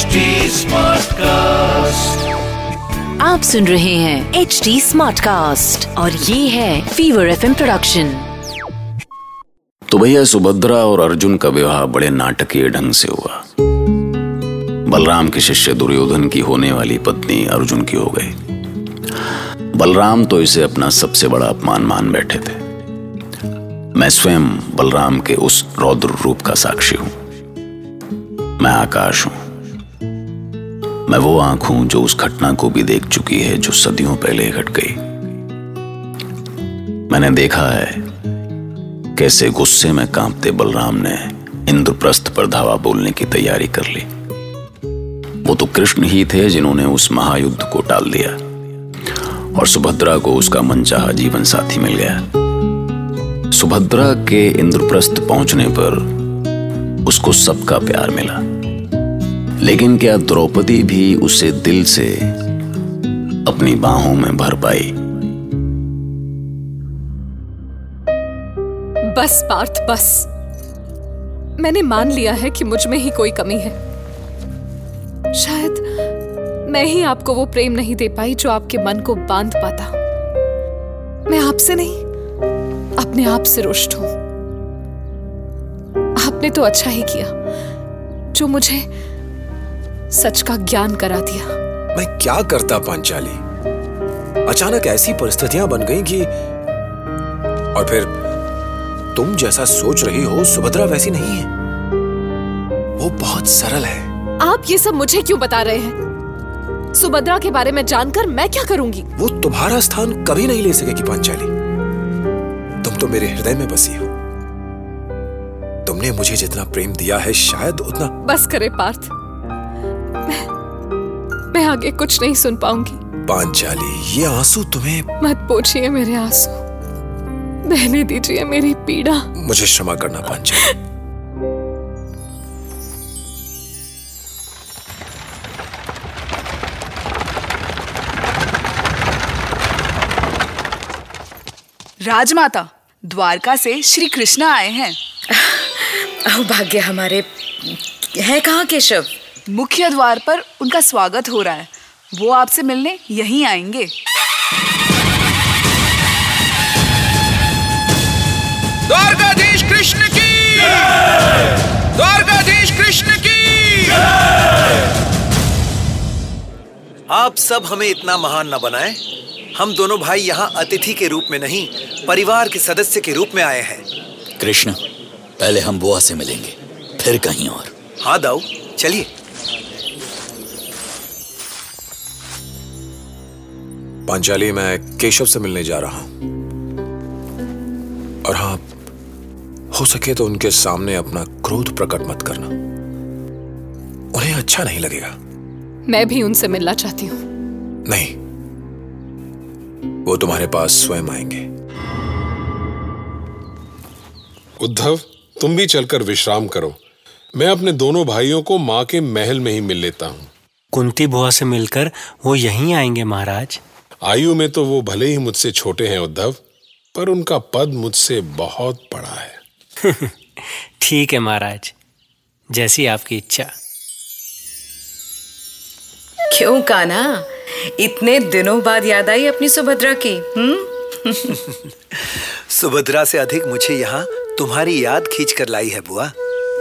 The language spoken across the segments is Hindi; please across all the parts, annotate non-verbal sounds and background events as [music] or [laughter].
HD Smartcast. आप सुन रहे हैं एच डी स्मार्ट कास्ट और ये है फीवर एफ़ प्रोडक्शन तो भैया सुभद्रा और अर्जुन का विवाह बड़े नाटकीय ढंग से हुआ। बलराम के शिष्य दुर्योधन की होने वाली पत्नी अर्जुन की हो गई। बलराम तो इसे अपना सबसे बड़ा अपमान मान बैठे थे। मैं स्वयं बलराम के उस रौद्र रूप का साक्षी हूँ। मैं आकाश हूँ। मैं वो आँख हूँ जो उस घटना को भी देख चुकी है जो सदियों पहले घट गई। मैंने देखा है कैसे गुस्से में कांपते बलराम ने इंद्रप्रस्थ पर धावा बोलने की तैयारी कर ली। वो तो कृष्ण ही थे जिन्होंने उस महायुद्ध को टाल दिया और सुभद्रा को उसका मनचाहा जीवन साथी मिल गया। सुभद्रा के इंद्रप्रस्थ पहुँचने पर उसको सबका प्यार मिला। लेकिन क्या द्रौपदी भी उसे दिल से अपनी बाहों में भर पाई? बस पार्थ, बस। मैंने मान लिया है कि मुझमें ही कोई कमी है। शायद मैं ही आपको वो प्रेम नहीं दे पाई जो आपके मन को बाँध पाता। मैं आपसे नहीं, अपने आप से रुष्ट हूँ। आपने तो अच्छा ही किया, जो मुझे सच का ज्ञान करा दिया। मैं क्या करता पांचाली? अचानक ऐसी परिस्थितियाँ बन गई कि और फिर तुम जैसा सोच रही हो सुभद्रा वैसी नहीं है। वो बहुत सरल है। आप ये सब मुझे क्यों बता रहे हैं? सुभद्रा के बारे में जानकर मैं क्या करूँगी? वो तुम्हारा स्थान कभी नहीं ले सकेगी पांचाली। तुम तो मेरे हृदय में बसी हो। तुमने मुझे जितना प्रेम दिया है शायद उतना बस करे पार्थ। मैं आगे कुछ नहीं सुन पाऊँगी। पांचाली ये आँसू तुम्हें मत पूछिए मेरे आँसू। बहने दीजिए मेरी पीड़ा। मुझे क्षमा करना पांचाली। राजमाता द्वारका से श्री कृष्ण आए हैं। भाग्य हमारे है कहाँ केशव? मुख्य द्वार पर उनका स्वागत हो रहा है। वो आपसे मिलने यहीं आएँगे। द्वारकाधीश कृष्ण की द्वारकाधीश कृष्ण की आप सब हमें इतना महान न बनाएँ। हम दोनों भाई यहाँ अतिथि के रूप में नहीं परिवार के सदस्य के रूप में आए हैं। कृष्ण पहले हम बुआ से मिलेंगे फिर कहीं और। हाँ दाऊ चलिए। पांचाली मैं केशव से मिलने जा रहा हूँ। और हाँ हो सके तो उनके सामने अपना क्रोध प्रकट मत करना। उन्हें अच्छा नहीं लगेगा। मैं भी उनसे मिलना चाहती हूँ। नहीं वो तुम्हारे पास स्वयं आएँगे। उद्धव तुम भी चलकर विश्राम करो। मैं अपने दोनों भाइयों को माँ के महल में ही मिल लेता हूँ। कुंती बुआ से मिलकर वो यहीं आएँगे महाराज। आयु में तो वो भले ही मुझसे छोटे हैं उद्धव पर उनका पद मुझसे बहुत बड़ा है। [laughs] ठीक है महाराज जैसी आपकी इच्छा। क्यों काना? इतने दिनों बाद याद आई अपनी सुभद्रा की हम्म? [laughs] सुभद्रा से अधिक मुझे यहाँ तुम्हारी याद खींच कर लाई है बुआ।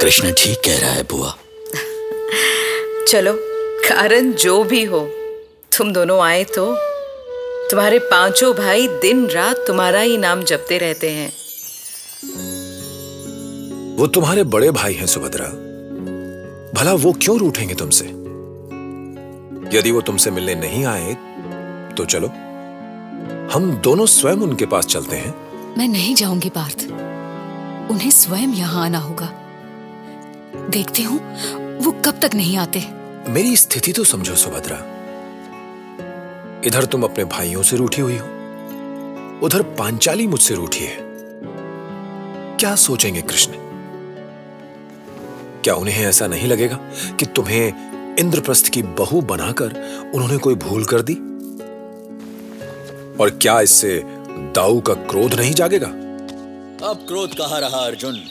कृष्ण ठीक कह रहा है बुआ। [laughs] चलो कारण जो भी हो तुम दोनों आए तो तुम्हारे पाँचों भाई दिन रात तुम्हारा ही नाम जपते रहते हैं। वो तुम्हारे बड़े भाई हैं सुभद्रा। भला वो क्यों रूठेंगे तुमसे? यदि वो तुमसे मिलने नहीं आए तो चलो। हम दोनों स्वयं उनके पास चलते हैं। मैं नहीं जाऊँगी पार्थ। उन्हें स्वयं यहाँ आना होगा। देखती हूँ वो कब तक नहीं आते। मेरी स्थिति तो समझो सुभद्रा। इधर तुम अपने भाइयों से रूठी हुई हो। उधर पांचाली मुझसे रूठी है। क्या सोचेंगे कृष्ण? क्या उन्हें ऐसा नहीं लगेगा कि तुम्हें इंद्रप्रस्थ की बहू बनाकर उन्होंने कोई भूल कर दी? और क्या इससे दाऊ का क्रोध नहीं जागेगा? अब क्रोध कहाँ रहा अर्जुन?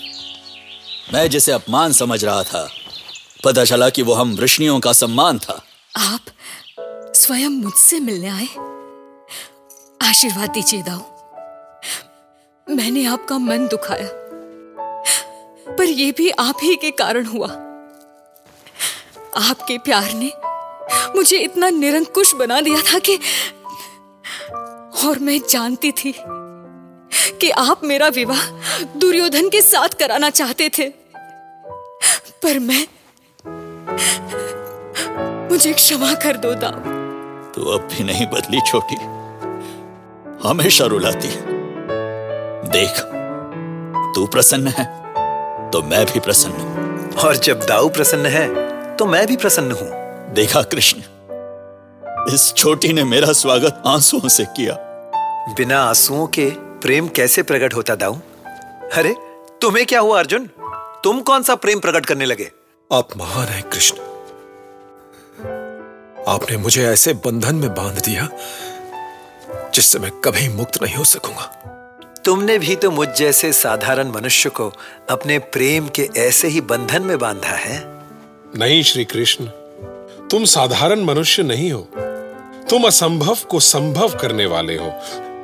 मैं जिसे अपमान समझ रहा था। पता चला कि वो हम वृष्णियों का सम्मान था। आप स्वयं मुझसे मिलने आए। आशीर्वाद दीजिए दाऊ। मैंने आपका मन दुखाया। पर यह भी आप ही के कारण हुआ। आपके प्यार ने मुझे इतना निरंकुश बना दिया था कि और मैं जानती थी कि आप मेरा विवाह दुर्योधन के साथ कराना चाहते थे। पर मैं मुझे क्षमा कर दो दाऊ। तू अब भी नहीं बदली छोटी। हमेशा रुलाती है। देख तू प्रसन्न है तो मैं भी प्रसन्न हूँ। और जब दाऊ प्रसन्न है तो मैं भी प्रसन्न हूँ। देखा कृष्ण इस छोटी ने मेरा स्वागत आंसुओं से किया। बिना आंसुओं के प्रेम कैसे प्रकट होता दाऊ? अरे तुम्हें क्या हुआ अर्जुन? तुम कौन सा प्रेम प्रकट करने लगे? आप महान हैं कृष्ण। आपने मुझे ऐसे बंधन में बाँध दिया जिससे मैं कभी मुक्त नहीं हो सकूँगा। तुमने भी तो मुझ जैसे साधारण मनुष्य को अपने प्रेम के ऐसे ही बंधन में बांधा है? नहीं श्री कृष्ण। तुम साधारण मनुष्य नहीं हो। तुम असंभव को संभव करने वाले हो।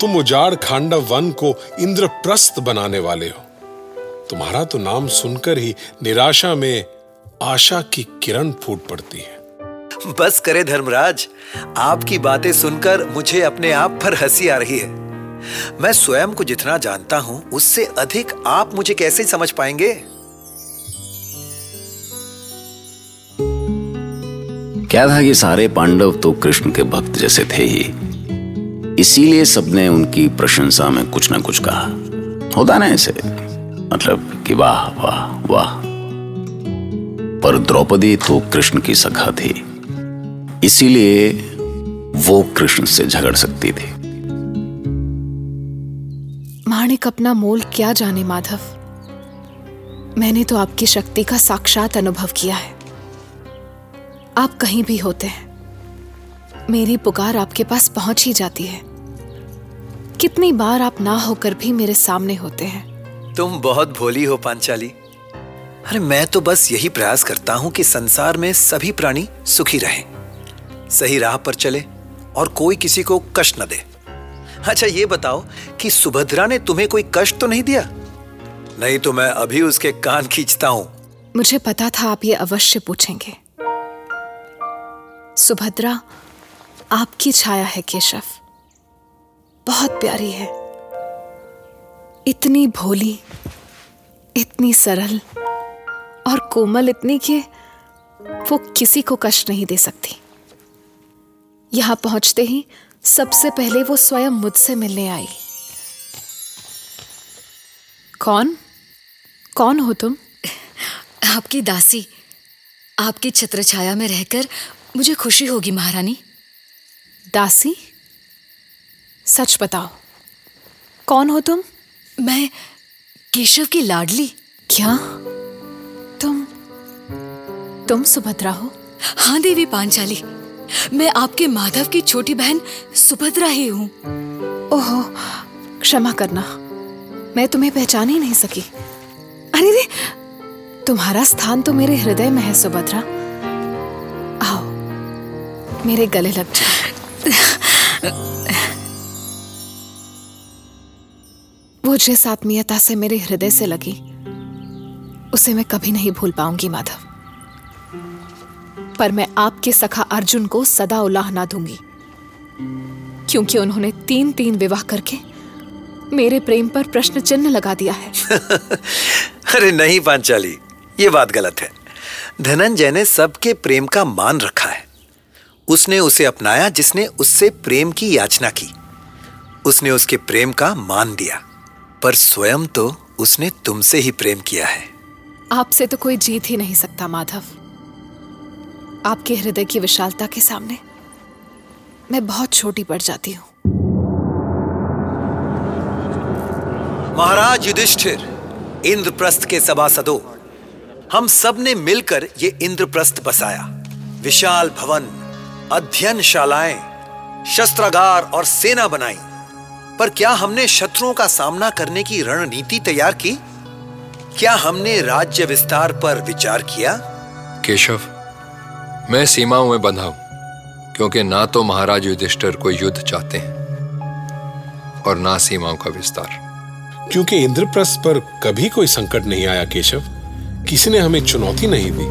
तुम उजाड़ खांडव वन को इंद्रप्रस्थ बनाने वाले हो। तुम्हारा तो नाम सुनकर ही निराशा में आशा की किरण फूट पड़ती है। बस करे धर्मराज, आपकी बातें सुनकर मुझे अपने आप पर हँसी आ रही है। मैं स्वयं को जितना जानता हूँ, उससे अधिक आप मुझे कैसे समझ पाएँगे? क्या था कि सारे पांडव तो कृष्ण के भक्त जैसे थे ही। इसीलिए सबने उनकी प्रशंसा में कुछ ना कुछ कहा। होता ना ऐसे मतलब कि वाह वाह वाह। पर द्रौपदी तो कृष्ण की सखा थी। इसीलिए वो कृष्ण से झगड़ सकती थी। माणिक अपना मोल क्या जाने माधव? मैंने तो आपकी शक्ति का साक्षात अनुभव किया है। आप कहीं भी होते हैं मेरी पुकार आपके पास पहुँच ही जाती है। कितनी बार आप ना होकर भी मेरे सामने होते हैं। तुम बहुत भोली हो पांचाली। अरे मैं तो बस यही प्रयास करता हूँ कि संसार में सभी प्राणी सुखी रहें। सही राह पर चले और कोई किसी को कष्ट न दे। अच्छा ये बताओ कि सुभद्रा ने तुम्हें कोई कष्ट तो नहीं दिया? नहीं तो मैं अभी उसके कान खींचता हूँ। मुझे पता था आप ये अवश्य पूछेंगे। सुभद्रा, आपकी छाया है केशव। बहुत प्यारी है। इतनी भोली, इतनी सरल और कोमल इतनी कि वो किसी को कष्ट नहीं दे सकती। यहाँ पहुँचते ही सबसे पहले वो स्वयं मुझसे मिलने आई। कौन? कौन हो तुम? आपकी दासी आपकी छत्र छाया में रहकर मुझे खुशी होगी महारानी। दासी? सच बताओ कौन हो तुम? मैं केशव की लाडली। क्या? तुम तुम सुभद्रा हो? हाँ देवी पांचाली। मैं आपके माधव की छोटी बहन सुभद्रा ही हूँ। ओहो, क्षमा करना। मैं तुम्हें पहचान ही नहीं सकी। अरे रे तुम्हारा स्थान तो मेरे हृदय में है, सुभद्रा। आओ, मेरे गले लग वो जिस आत्मीयता से मेरे हृदय से लगी, उसे मैं कभी नहीं भूल पाऊँगी, माधव। पर मैं आपके सखा अर्जुन को सदा उलाह ना दूँगी। क्योंकि उन्होंने तीन तीन विवाह करके मेरे प्रेम पर प्रश्न चिन्ह लगा दिया है। [laughs] अरे नहीं पांचाली ये बात गलत है। धनंजय ने सबके प्रेम का मान रखा है। उसने उसे अपनाया जिसने उससे प्रेम की याचना की। उसने उसके प्रेम का मान दिया पर स्वयं तो उसने तुमसे ही प्रेम किया है। आपसे तो कोई जीत ही नहीं सकता माधव। आपके हृदय की विशालता के सामने मैं बहुत छोटी पड़ जाती हूँ। महाराज युधिष्ठिर इंद्रप्रस्थ के सभासदों हम सबने मिलकर ये इंद्रप्रस्थ बसाया। विशाल भवन अध्ययन शालाएँ शस्त्रागार और सेना बनाई। पर क्या हमने शत्रुओं का सामना करने की रणनीति तैयार की? क्या हमने राज्य विस्तार पर विचार किया? केशव मैं सीमाओं में बंधा हूँ क्योंकि ना तो महाराज युधिष्ठिर कोई युद्ध चाहते हैं और ना सीमाओं का विस्तार। क्योंकि इंद्रप्रस्थ पर कभी कोई संकट नहीं आया केशव। किसी ने हमें चुनौती नहीं दी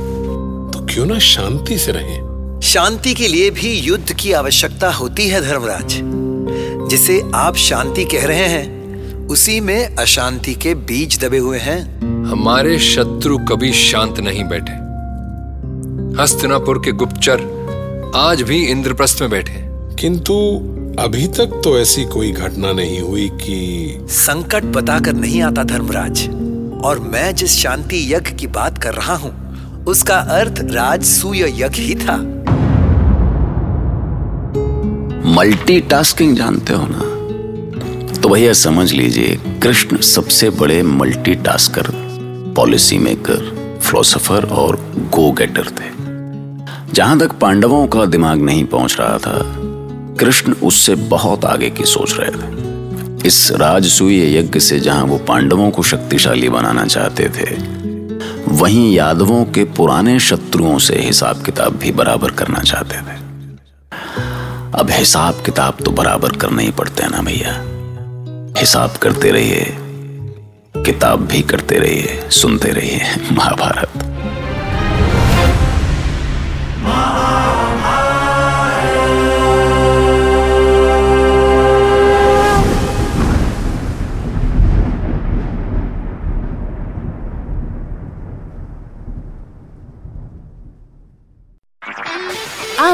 तो क्यों ना शांति से रहें? शांति के लिए भी युद्ध की आवश्यकता होती है धर्मराज। जिसे आप शांति कह रहे हैं उसी में अशांति के बीज दबे हुए हैं। हमारे शत्रु कभी शांत नहीं बैठे। हस्तिनापुर के गुप्तचर आज भी इंद्रप्रस्थ में बैठे किंतु अभी तक तो ऐसी कोई घटना नहीं हुई कि संकट बताकर नहीं आता धर्मराज। और मैं जिस शांति यज्ञ की बात कर रहा हूँ उसका अर्थ राजसूय यज्ञ ही था। मल्टीटास्किंग जानते हो ना? तो भैया समझ लीजिए कृष्ण सबसे बड़े मल्टीटास्कर पॉलिसी मेकर फिलोसोफर और गो गेटर थे। जहाँ तक पांडवों का दिमाग नहीं पहुँच रहा था, कृष्ण उससे बहुत आगे की सोच रहे थे। इस राजसूय यज्ञ से जहाँ वो पांडवों को शक्तिशाली बनाना चाहते थे, वहीं यादवों के पुराने शत्रुओं से हिसाब किताब भी बराबर करना चाहते थे। अब हिसाब किताब तो बराबर करना ही पड़ते हैं ना भैया? हिसाब करते रहिए, किताब भी करते रहिए, सुनते रहिए, महाभारत।